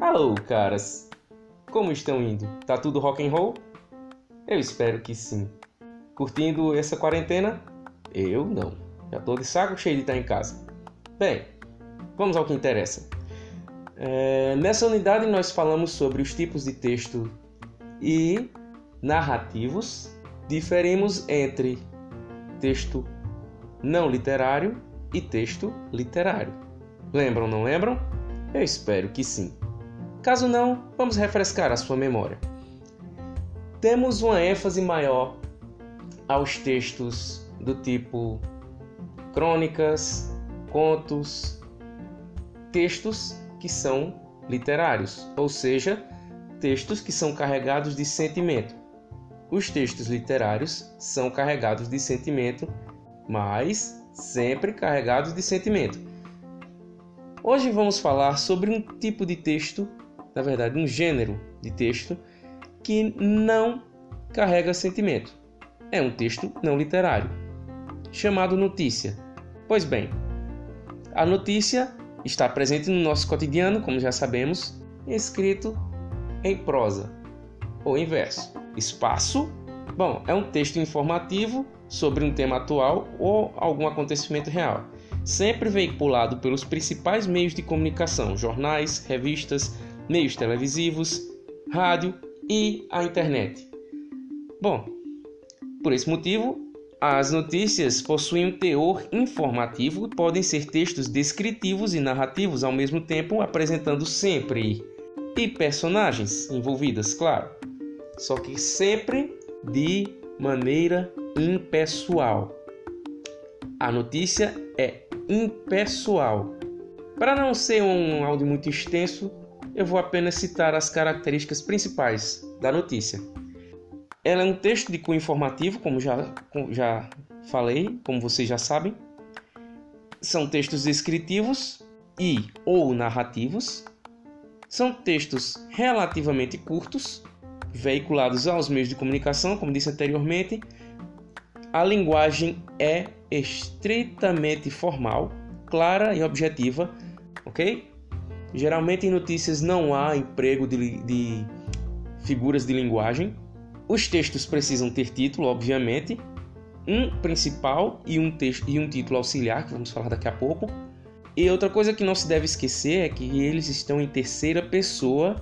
Alô, caras! Como estão indo? Tá tudo rock and roll? Eu espero que sim. Curtindo essa quarentena? Eu não. Já tô de saco cheio de estar em casa. Bem, vamos ao que interessa. É, nessa unidade nós falamos sobre os tipos de texto e narrativos. Diferimos entre texto não literário e texto literário. Lembram, não lembram? Eu espero que sim. Caso não, vamos refrescar a sua memória. Temos uma ênfase maior aos textos do tipo crônicas, contos, textos que são literários, ou seja, textos que são carregados de sentimento. Os textos literários são carregados de sentimento, mas sempre carregados de sentimento. Hoje vamos falar sobre um tipo de texto, na verdade, um gênero de texto que não carrega sentimento. É um texto não literário, chamado notícia. Pois bem, a notícia está presente no nosso cotidiano, como já sabemos, escrito em prosa ou em verso. Espaço, bom, é um texto informativo sobre um tema atual ou algum acontecimento real, sempre veiculado pelos principais meios de comunicação, jornais, revistas, meios televisivos, rádio e a internet. Bom, por esse motivo, as notícias possuem um teor informativo, podem ser textos descritivos e narrativos ao mesmo tempo, apresentando sempre e personagens envolvidas, claro. Só que sempre de maneira impessoal. A notícia é impessoal. Para não ser um áudio muito extenso, eu vou apenas citar as características principais da notícia. Ela é um texto de cunho informativo, como já, já falei, como vocês já sabem. São textos descritivos e ou narrativos. São textos relativamente curtos, veiculados aos meios de comunicação, como disse anteriormente. A linguagem é estritamente formal, clara e objetiva, ok? Geralmente em notícias não há emprego de, de figuras de linguagem, os textos precisam ter título, obviamente, um principal e um, texto, e um título auxiliar, que vamos falar daqui a pouco. E outra coisa que não se deve esquecer é que eles estão em terceira pessoa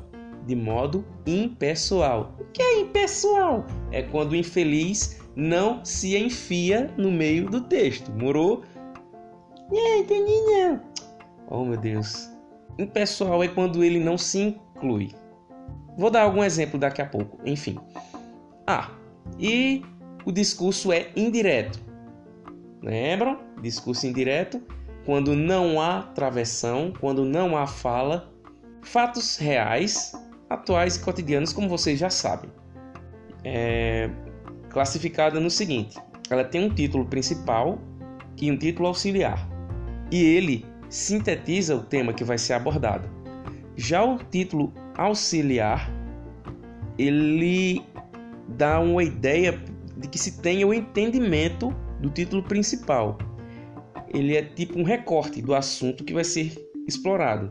de modo impessoal. O que é impessoal? É quando o infeliz não se enfia no meio do texto. Morou? É, entendi não. Oh meu Deus. Impessoal é quando ele não se inclui. Vou dar algum exemplo daqui a pouco. Enfim. Ah, e o discurso é indireto. Lembram? Discurso indireto quando não há travessão, quando não há fala, fatos reais, atuais e cotidianos, como vocês já sabem. É classificada no seguinte: ela tem um título principal e um título auxiliar, e ele sintetiza o tema que vai ser abordado. Já o título auxiliar, ele dá uma ideia de que se tenha o entendimento do título principal. Ele é tipo um recorte do assunto que vai ser explorado.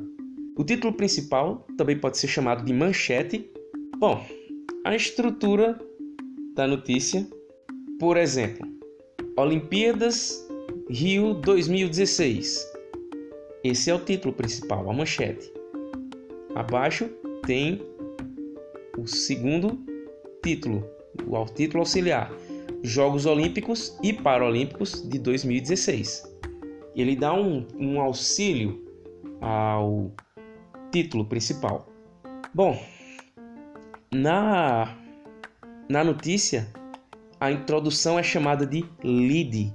O título principal também pode ser chamado de manchete. Bom, a estrutura da notícia, por exemplo, Olimpíadas Rio 2016. Esse é o título principal, a manchete. Abaixo tem o segundo título, o título auxiliar, Jogos Olímpicos e Paralímpicos de 2016. Ele dá um, um auxílio ao título principal. Bom, na, na notícia, a introdução é chamada de lead,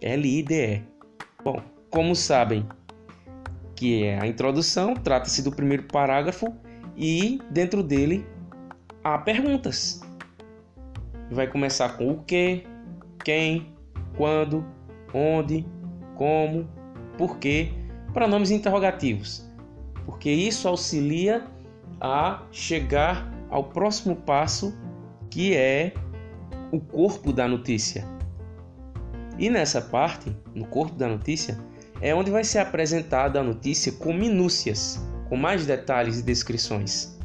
L-I-D-E. Bom, como sabem, que é a introdução, trata-se do primeiro parágrafo e dentro dele há perguntas. Vai começar com o que, quem, quando, onde, como, porquê, pronomes interrogativos, porque isso auxilia a chegar ao próximo passo que é o corpo da notícia. E nessa parte, no corpo da notícia, é onde vai ser apresentada a notícia com minúcias, com mais detalhes e descrições.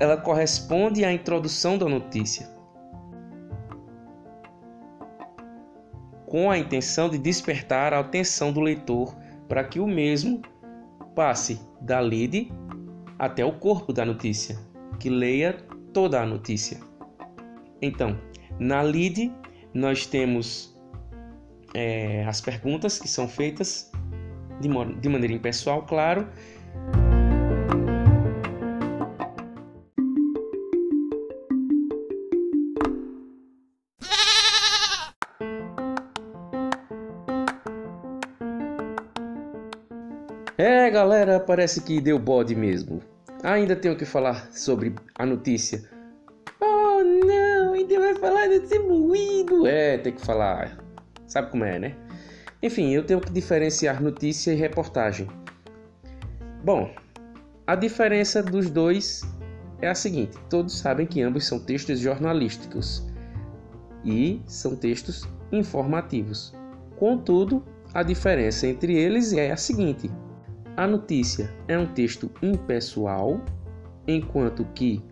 Ela corresponde à introdução da notícia, com a intenção de despertar a atenção do leitor para que o mesmo passe da lide até o corpo da notícia, que leia toda a notícia. Então, na lide nós temos é, as perguntas que são feitas de, de maneira impessoal, claro. É, galera, parece que deu bode mesmo. Ainda tenho que falar sobre a notícia. É, tem que falar. Sabe como é, né? Enfim, eu tenho que diferenciar notícia e reportagem. Bom, a diferença dos dois é a seguinte: todos sabem que ambos são textos jornalísticos e são textos informativos. Contudo, a diferença entre eles é a seguinte: a notícia é um texto impessoal, enquanto que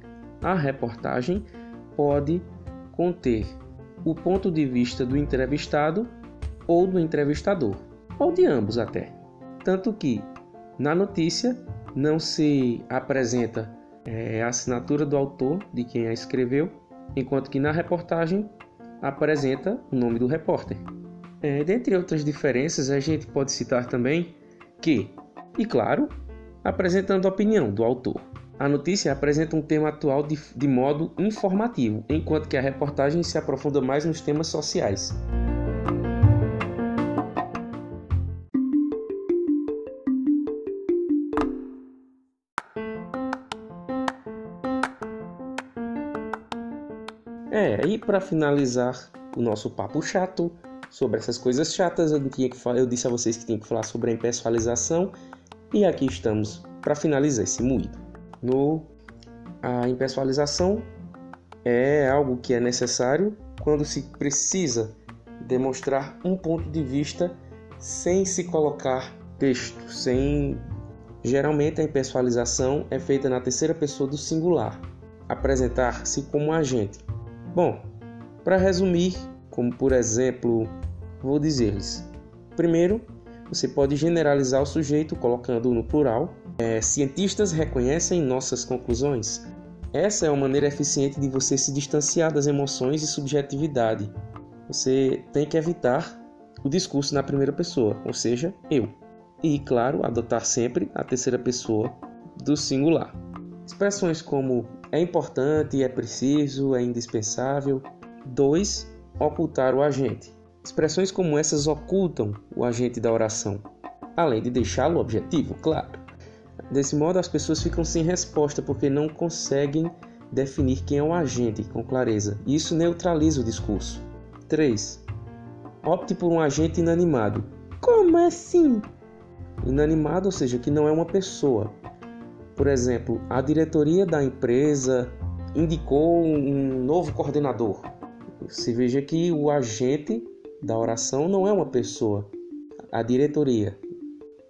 a reportagem pode conter o ponto de vista do entrevistado ou do entrevistador, ou de ambos até. Tanto que na notícia não se apresenta é, a assinatura do autor, de quem a escreveu, enquanto que na reportagem apresenta o nome do repórter. É, dentre outras diferenças, a gente pode citar também que, e claro, apresentando a opinião do autor. A notícia apresenta um tema atual de, de modo informativo, enquanto que a reportagem se aprofunda mais nos temas sociais. É, e para finalizar o nosso papo chato sobre essas coisas chatas, eu, tinha que, eu disse a vocês que tinha que falar sobre a impessoalização e aqui estamos para finalizar esse moído. No, a impessoalização é algo que é necessário quando se precisa demonstrar um ponto de vista sem se colocar texto, sem geralmente a impessoalização é feita na terceira pessoa do singular, apresentar-se como agente Bom, para resumir, como por exemplo, vou dizer-lhes: primeiro, você pode generalizar o sujeito colocando no plural. É, cientistas reconhecem nossas conclusões. Essa é uma maneira eficiente de você se distanciar das emoções e subjetividade. Você tem que evitar o discurso na primeira pessoa, ou seja, eu. E, claro, adotar sempre a terceira pessoa do singular. Expressões como é importante, é preciso, é indispensável. 2. Ocultar o agente. Expressões como essas ocultam o agente da oração, além de deixá-lo objetivo, claro. Desse modo, as pessoas ficam sem resposta porque não conseguem definir quem é o agente com clareza. Isso neutraliza o discurso. 3. Opte por um agente inanimado. Como assim? Inanimado, ou seja, que não é uma pessoa, por exemplo, a diretoria da empresa indicou um novo coordenador. Se veja que o agente da oração não é uma pessoa, a diretoria.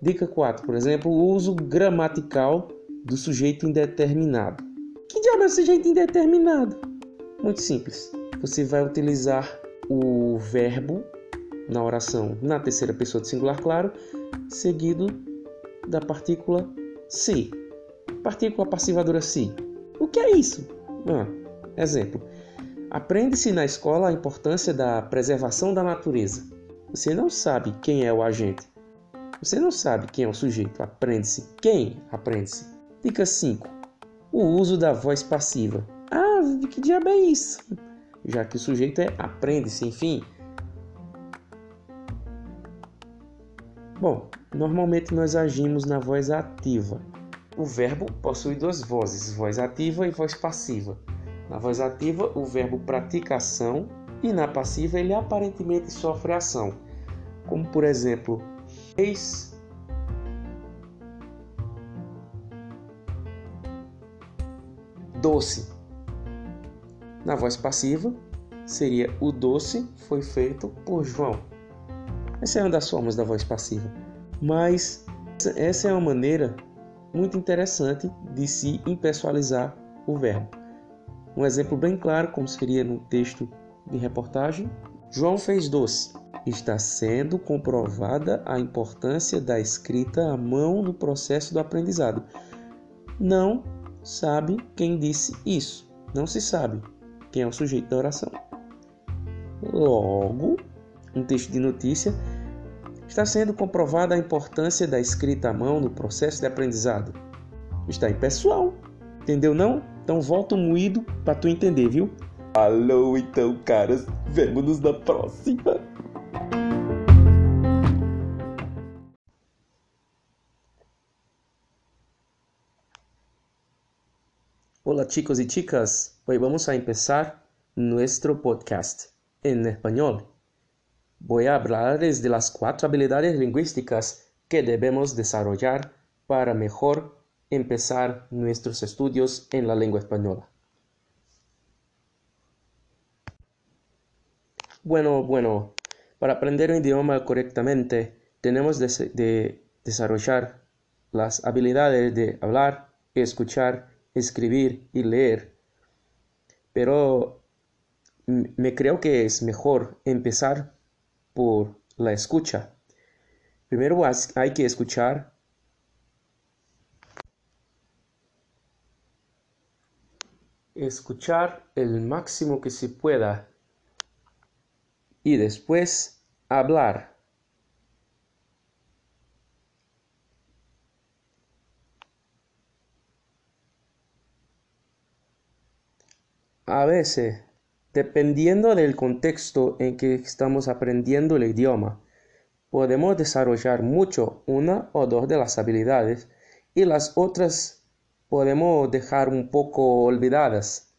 Dica 4, por exemplo, o uso gramatical do sujeito indeterminado. Que diabo é sujeito indeterminado? Muito simples. Você vai utilizar o verbo na oração na terceira pessoa do singular, claro, seguido da partícula se. Partícula passivadora si. O que é isso? Ah, exemplo. Aprende-se na escola a importância da preservação da natureza. Você não sabe quem é o agente. Você não sabe quem é o sujeito. Aprende-se. Quem aprende-se? Dica 5. O uso da voz passiva. Ah, que diabo é isso? Já que o sujeito é aprende-se, enfim. Bom, normalmente nós agimos na voz ativa. O verbo possui duas vozes, voz ativa e voz passiva. Na voz ativa, o verbo pratica ação e na passiva ele aparentemente sofre ação, como por exemplo, fez doce. Na voz passiva, seria o doce foi feito por João. Essa é uma das formas da voz passiva. Mas essa é uma maneira muito interessante de se impessoalizar o verbo. Um exemplo bem claro, como seria no texto de reportagem: João fez doce. Está sendo comprovada a importância da escrita à mão no processo do aprendizado. Não sabe quem disse isso. Não se sabe quem é o sujeito da oração. Logo, um texto de notícia está sendo comprovada a importância da escrita à mão no processo de aprendizado. Está impessoal. Entendeu não? Então volta o moído para tu entender, viu? Alô, então, caras. Vemo-nos na próxima. Hola chicos y chicas, hoy vamos a empezar nuestro podcast en español. Voy a hablarles de las cuatro habilidades lingüísticas que debemos desarrollar para mejor empezar nuestros estudios en la lengua española. Bueno, bueno, para aprender un idioma correctamente tenemos de desarrollar las habilidades de hablar, escuchar, escribir y leer. Pero me creo que es mejor empezar por la escucha. Primero hay que escuchar escuchar el máximo que se pueda y después hablar. A veces, dependiendo del contexto en que estamos aprendiendo el idioma, podemos desarrollar mucho una o dos de las habilidades y las otras podemos dejar un poco olvidadas.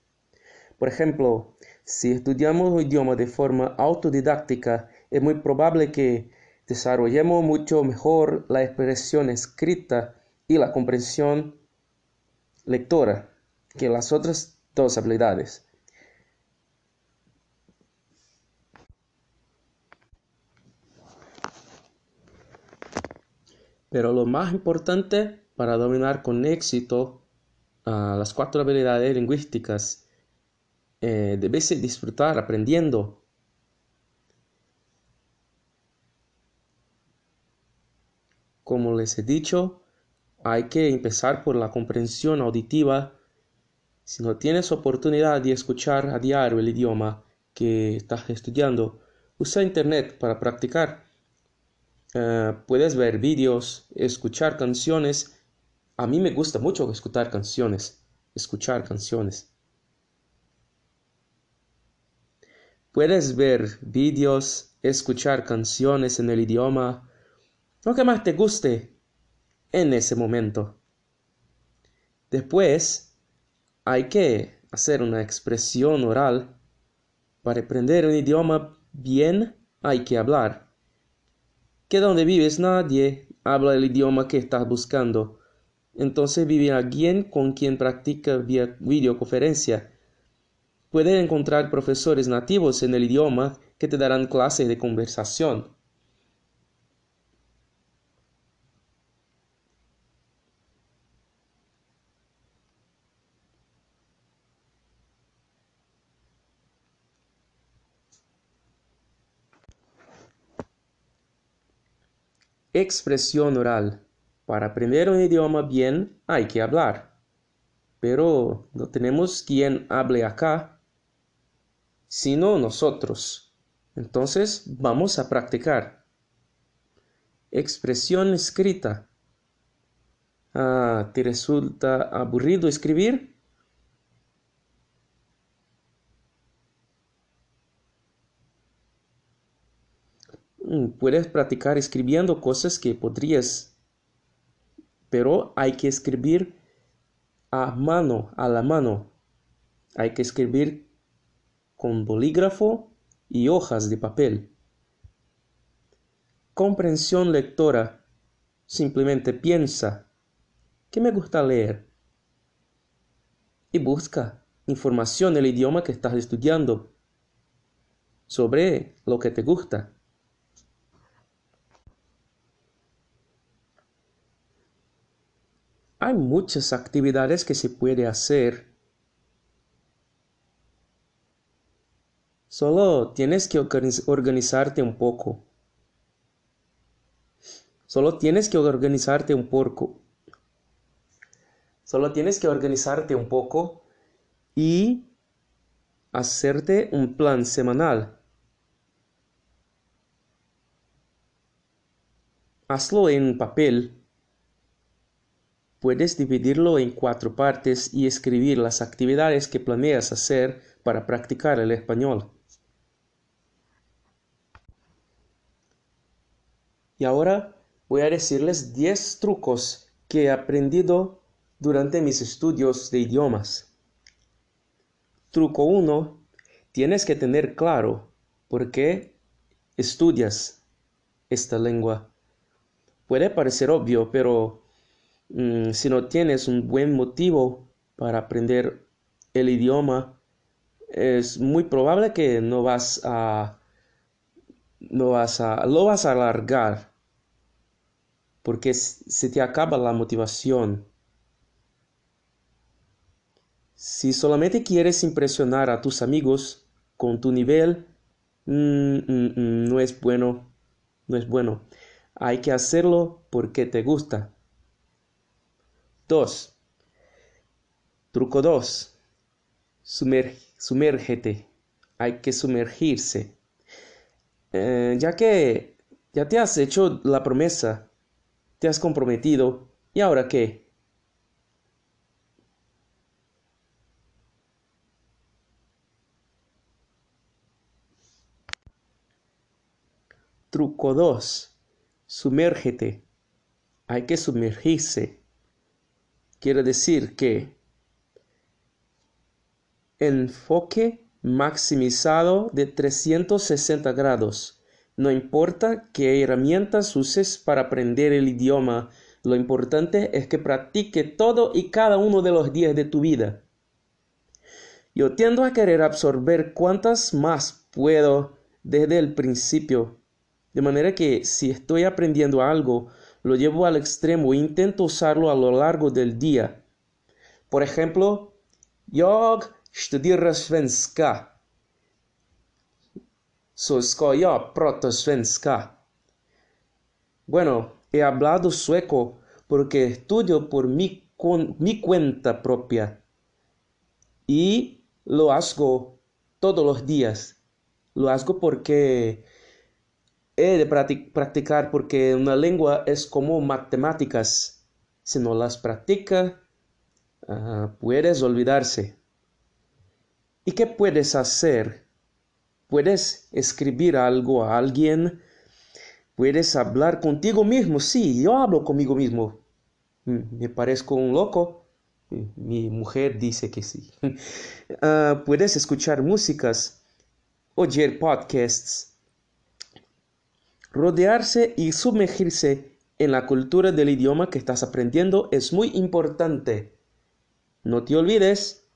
Por ejemplo, si estudiamos un idioma de forma autodidáctica, es muy probable que desarrollemos mucho mejor la expresión escrita y la comprensión lectora que las otras dos habilidades. Pero lo más importante para dominar con éxito uh, las cuatro habilidades lingüísticas eh, debes disfrutar aprendiendo. Como les he dicho, hay que empezar por la comprensión auditiva si no tienes oportunidad de escuchar a diario el idioma que estás estudiando, usa Internet para practicar. Eh, puedes ver vídeos, escuchar canciones. A mí me gusta mucho escuchar canciones, escuchar canciones. Puedes ver vídeos, escuchar canciones en el idioma, lo que más te guste en ese momento. Después, hay que hacer una expresión oral. Para aprender un idioma bien hay que hablar. Que donde vives nadie habla el idioma que estás buscando. Entonces vive alguien con quien practica vía videoconferencia. Puedes encontrar profesores nativos en el idioma que te darán clases de conversación. Expresión oral. Para aprender un idioma bien hay que hablar. Pero no tenemos quien hable acá, sino nosotros. Entonces vamos a practicar. Expresión escrita. Ah, ¿te resulta aburrido escribir? Puedes practicar escribiendo cosas que podrías, pero hay que escribir a mano, a la mano. Hay que escribir con bolígrafo y hojas de papel. Comprensión lectora. Simplemente piensa, ¿qué me gusta leer? Y busca información del idioma que estás estudiando sobre lo que te gusta. Hay muchas actividades que se puede hacer. Solo tienes que organizarte un poco. Solo tienes que organizarte un poco. Solo tienes que organizarte un poco y hacerte un plan semanal. Hazlo en papel. Puedes dividirlo en cuatro partes y escribir las actividades que planeas hacer para practicar el español. Y ahora voy a decirles 10 trucos que he aprendido durante mis estudios de idiomas. Truco 1. Tienes que tener claro por qué estudias esta lengua. Puede parecer obvio, pero mm, si no tienes un buen motivo para aprender el idioma, es muy probable que no vas a no vas a lo vas a alargar porque se te acaba la motivación. Si solamente quieres impresionar a tus amigos con tu nivel, mm, mm, no es bueno, no es bueno. Hay que hacerlo porque te gusta. 2. Truco 2. sumérgete. Hay que sumergirse. Eh, ya que ya te has hecho la promesa te has comprometido, ¿y ahora qué? Truco 2. Sumérgete. Hay que sumergirse. Quiere decir que enfoque maximizado de 360 grados no importa qué herramientas uses para aprender el idioma, lo importante es que practique todo y cada uno de los días de tu vida. Yo tiendo a querer absorber cuantas más puedo desde el principio, de manera que si estoy aprendiendo algo, lo llevo al extremo e intento usarlo a lo largo del día. Por ejemplo, jag studerar svenska så ska jag prata svenska. Bueno, he hablado sueco porque estudio por mi, con, mi cuenta propia y lo hago todos los días. Lo hago porque he de practicar porque una lengua es como matemáticas. Si no las practica, uh, puedes olvidarse. ¿Y qué puedes hacer Puedes escribir algo a alguien. Puedes hablar contigo mismo. Sí, yo hablo conmigo mismo. Mm, me parezco un loco. Mi mujer dice que sí. Ah, puedes escuchar músicas, oír podcasts, rodearse y sumergirse en la cultura del idioma que estás aprendiendo es muy importante. No te olvides.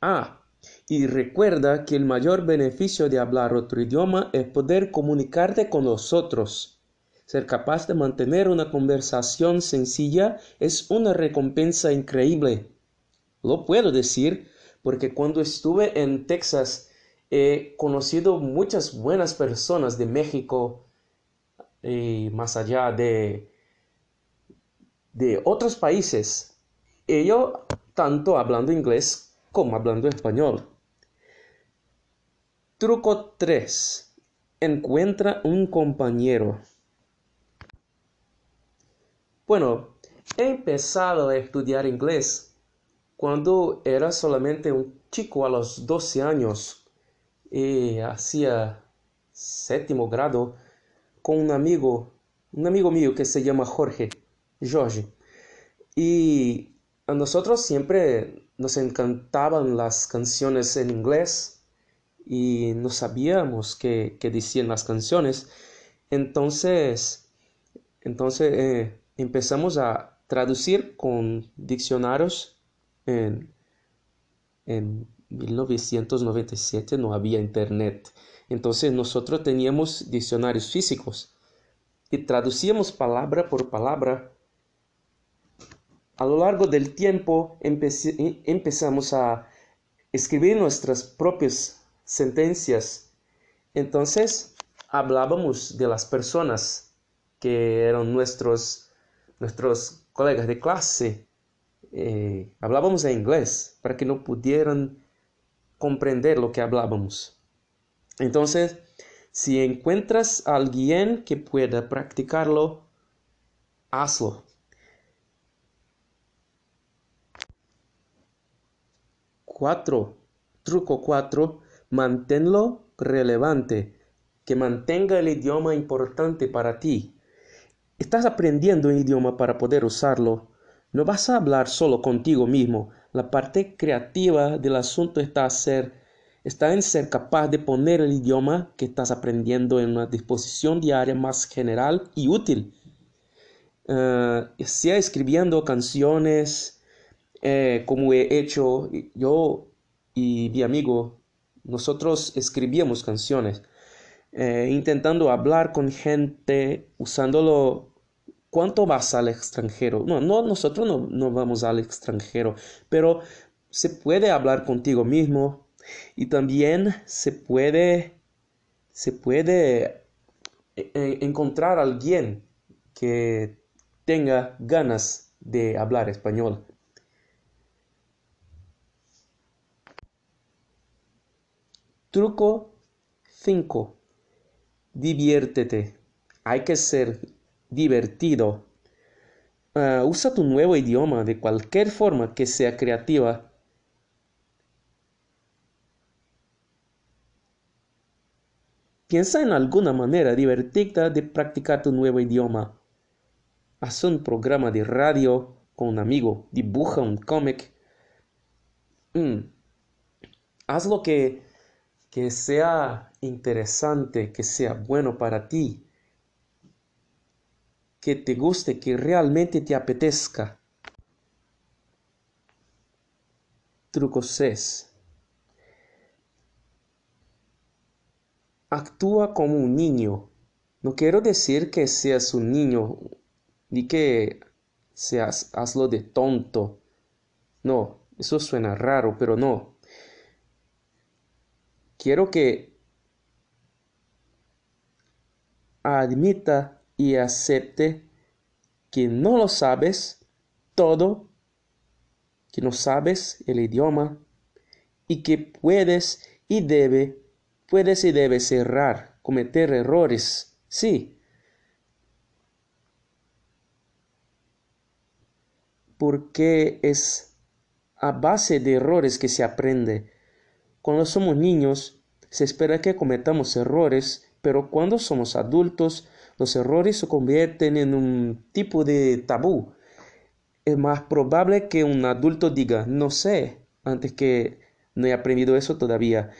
Ah, y recuerda que el mayor beneficio de hablar otro idioma es poder comunicarte con los otros. Ser capaz de mantener una conversación sencilla es una recompensa increíble. Lo puedo decir porque cuando estuve en Texas he conocido muchas buenas personas de México y más allá de, de otros países. Ellos tanto hablando inglés como hablando español. Truco 3. Encuentra un compañero. Bueno, he empezado a estudiar inglés cuando era solamente un chico a los 12 años hacía séptimo grado con un amigo, un amigo mío que se llama Jorge, Jorge. Y a nosotros siempre nos encantaban las canciones en inglés y no sabíamos qué, decían las canciones. Entonces, entonces eh, empezamos a traducir con diccionarios en, en 1997 no había internet. Entonces nosotros teníamos diccionarios físicos y traducíamos palabra por palabra a lo largo del tiempo empezamos a escribir nuestras propias sentencias. Entonces hablábamos de las personas que eran nuestros, nuestros colegas de clase. Eh, hablábamos en inglés para que no pudieran comprender lo que hablábamos. Entonces, si encuentras a alguien que pueda practicarlo, hazlo. Cuatro. Truco 4. Manténlo relevante. Que mantenga el idioma importante para ti. Estás aprendiendo un idioma para poder usarlo. No vas a hablar solo contigo mismo. La parte creativa del asunto está, ser, está en ser capaz de poner el idioma que estás aprendiendo en una disposición diaria más general y útil. Uh, sea escribiendo canciones, eh, como he hecho yo y mi amigo, nosotros escribíamos canciones, eh, intentando hablar con gente, usándolo. ¿Cuánto vas al extranjero? No, no nosotros no, vamos al extranjero, pero se puede hablar contigo mismo y también se puede, se puede eh, encontrar a alguien que tenga ganas de hablar español. Truco 5. Diviértete. Hay que ser divertido. Ah, usa tu nuevo idioma de cualquier forma que sea creativa. Piensa en alguna manera divertida de practicar tu nuevo idioma. Haz un programa de radio con un amigo, dibuja un cómic. Mm. Haz lo que que sea interesante, que sea bueno para ti, que te guste, que realmente te apetezca. Truco 6. Actúa como un niño. No quiero decir que seas un niño ni que seas hazlo de tonto. No, eso suena raro, pero no quiero que admita y acepte que no lo sabes todo, que no sabes el idioma y que puedes y debe, puedes y debes errar, cometer errores, sí. Porque es a base de errores que se aprende cuando somos niños, se espera que cometamos errores, pero cuando somos adultos, los errores se convierten en un tipo de tabú. Es más probable que un adulto diga, no sé, antes que no he aprendido eso todavía.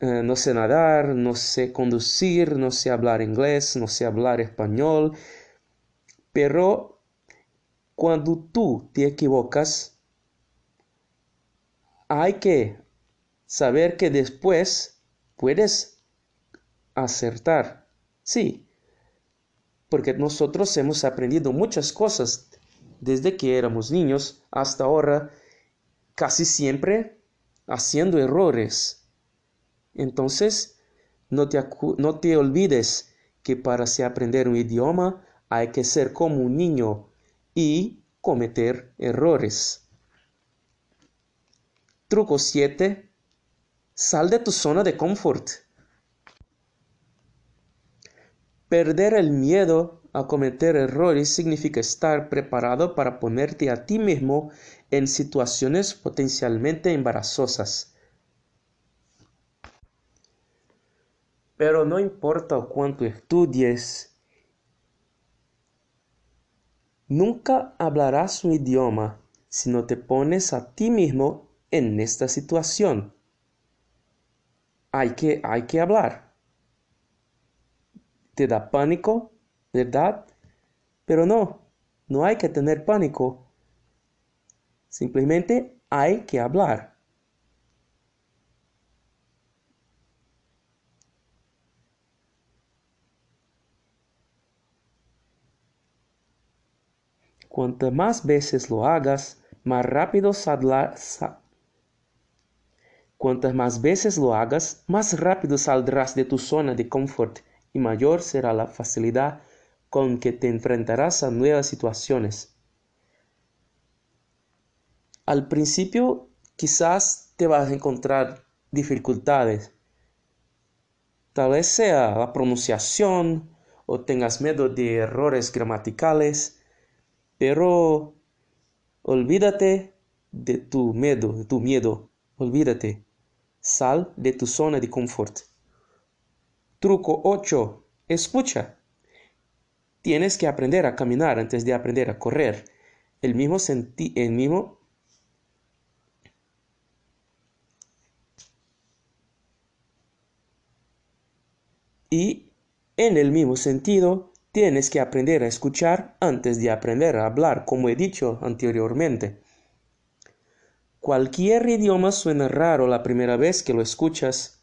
Eh, no sé nadar, no sé conducir, no sé hablar inglés, no sé hablar español. Pero cuando tú te equivocas, hay que saber que después puedes acertar. Sí, porque nosotros hemos aprendido muchas cosas desde que éramos niños hasta ahora, casi siempre haciendo errores. Entonces, no te, no te olvides que para aprender un idioma hay que ser como un niño y cometer errores. Truco 7 Sal de tu zona de confort. Perder el miedo a cometer errores significa estar preparado para ponerte a ti mismo en situaciones potencialmente embarazosas. Pero no importa cuánto estudies, nunca hablarás un idioma si no te pones a ti mismo en esta situación hay que, hay que hablar. Te da pánico, ¿verdad? Pero no, no hay que tener pánico. Simplemente hay que hablar. Cuantas más veces lo hagas, más rápido saldrás. Cuantas más veces lo hagas, más rápido saldrás de tu zona de confort y mayor será la facilidad con que te enfrentarás a nuevas situaciones. Al principio quizás te vas a encontrar dificultades. Tal vez sea la pronunciación o tengas miedo de errores gramaticales, pero olvídate de tu miedo, de tu miedo, olvídate. Sal de tu zona de confort. Truco 8. Escucha. Tienes que aprender a caminar antes de aprender a correr. El mismo, senti el mismo Y en el mismo sentido, tienes que aprender a escuchar antes de aprender a hablar, como he dicho anteriormente. Cualquier idioma suena raro la primera vez que lo escuchas,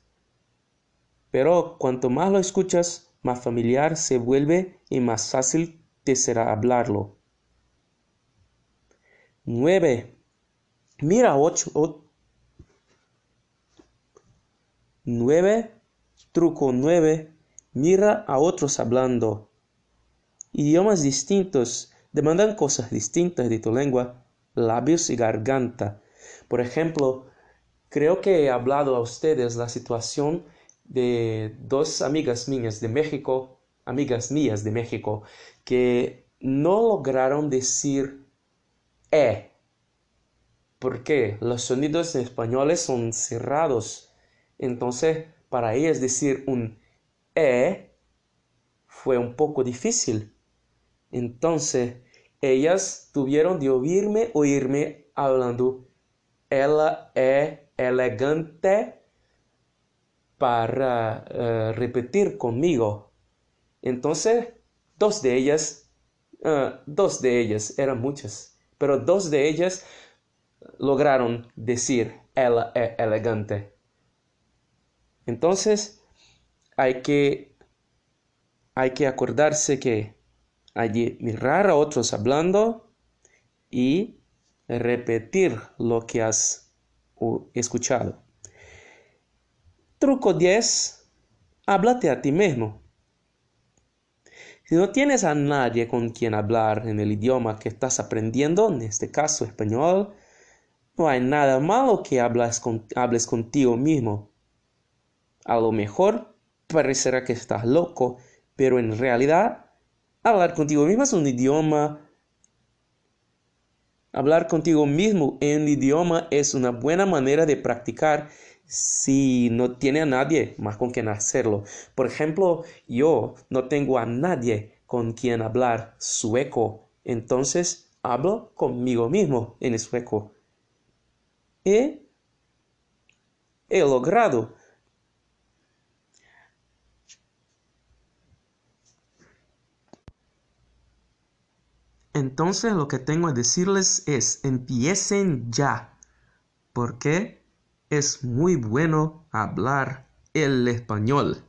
pero cuanto más lo escuchas, más familiar se vuelve y más fácil te será hablarlo. 9. Mira 8. 9. Truco 9. Mira a otros hablando. Idiomas distintos demandan cosas distintas de tu lengua, labios y garganta. Por ejemplo, creo que he hablado a ustedes la situación de dos amigas mías de México, amigas mías de México, que no lograron decir E. porque Los sonidos españoles son cerrados. Entonces, para ellas decir un E fue un poco difícil. Entonces, ellas tuvieron de oírme, oírme hablando. Ela é elegante para uh, repetir conmigo. Entonces, dos de ellas, uh, dos de ellas, eran muchas, pero dos de ellas lograron decir ela é elegante. Entonces, hay que, hay que acordarse que que mirar a otros hablando y repetir lo que has escuchado. Truco 10. Háblate a ti mismo. Si no tienes a nadie con quien hablar en el idioma que estás aprendiendo, en este caso español, no hay nada malo que hables, hables contigo mismo. A lo mejor parecerá que estás loco, pero en realidad hablar contigo mismo es un idioma. Hablar contigo mismo en idioma es una buena manera de practicar si no tiene a nadie más con quien hacerlo. Por ejemplo, yo no tengo a nadie con quien hablar sueco, entonces hablo conmigo mismo en sueco. Y he logrado Entonces lo que tengo a decirles es empiecen ya, porque es muy bueno hablar el español.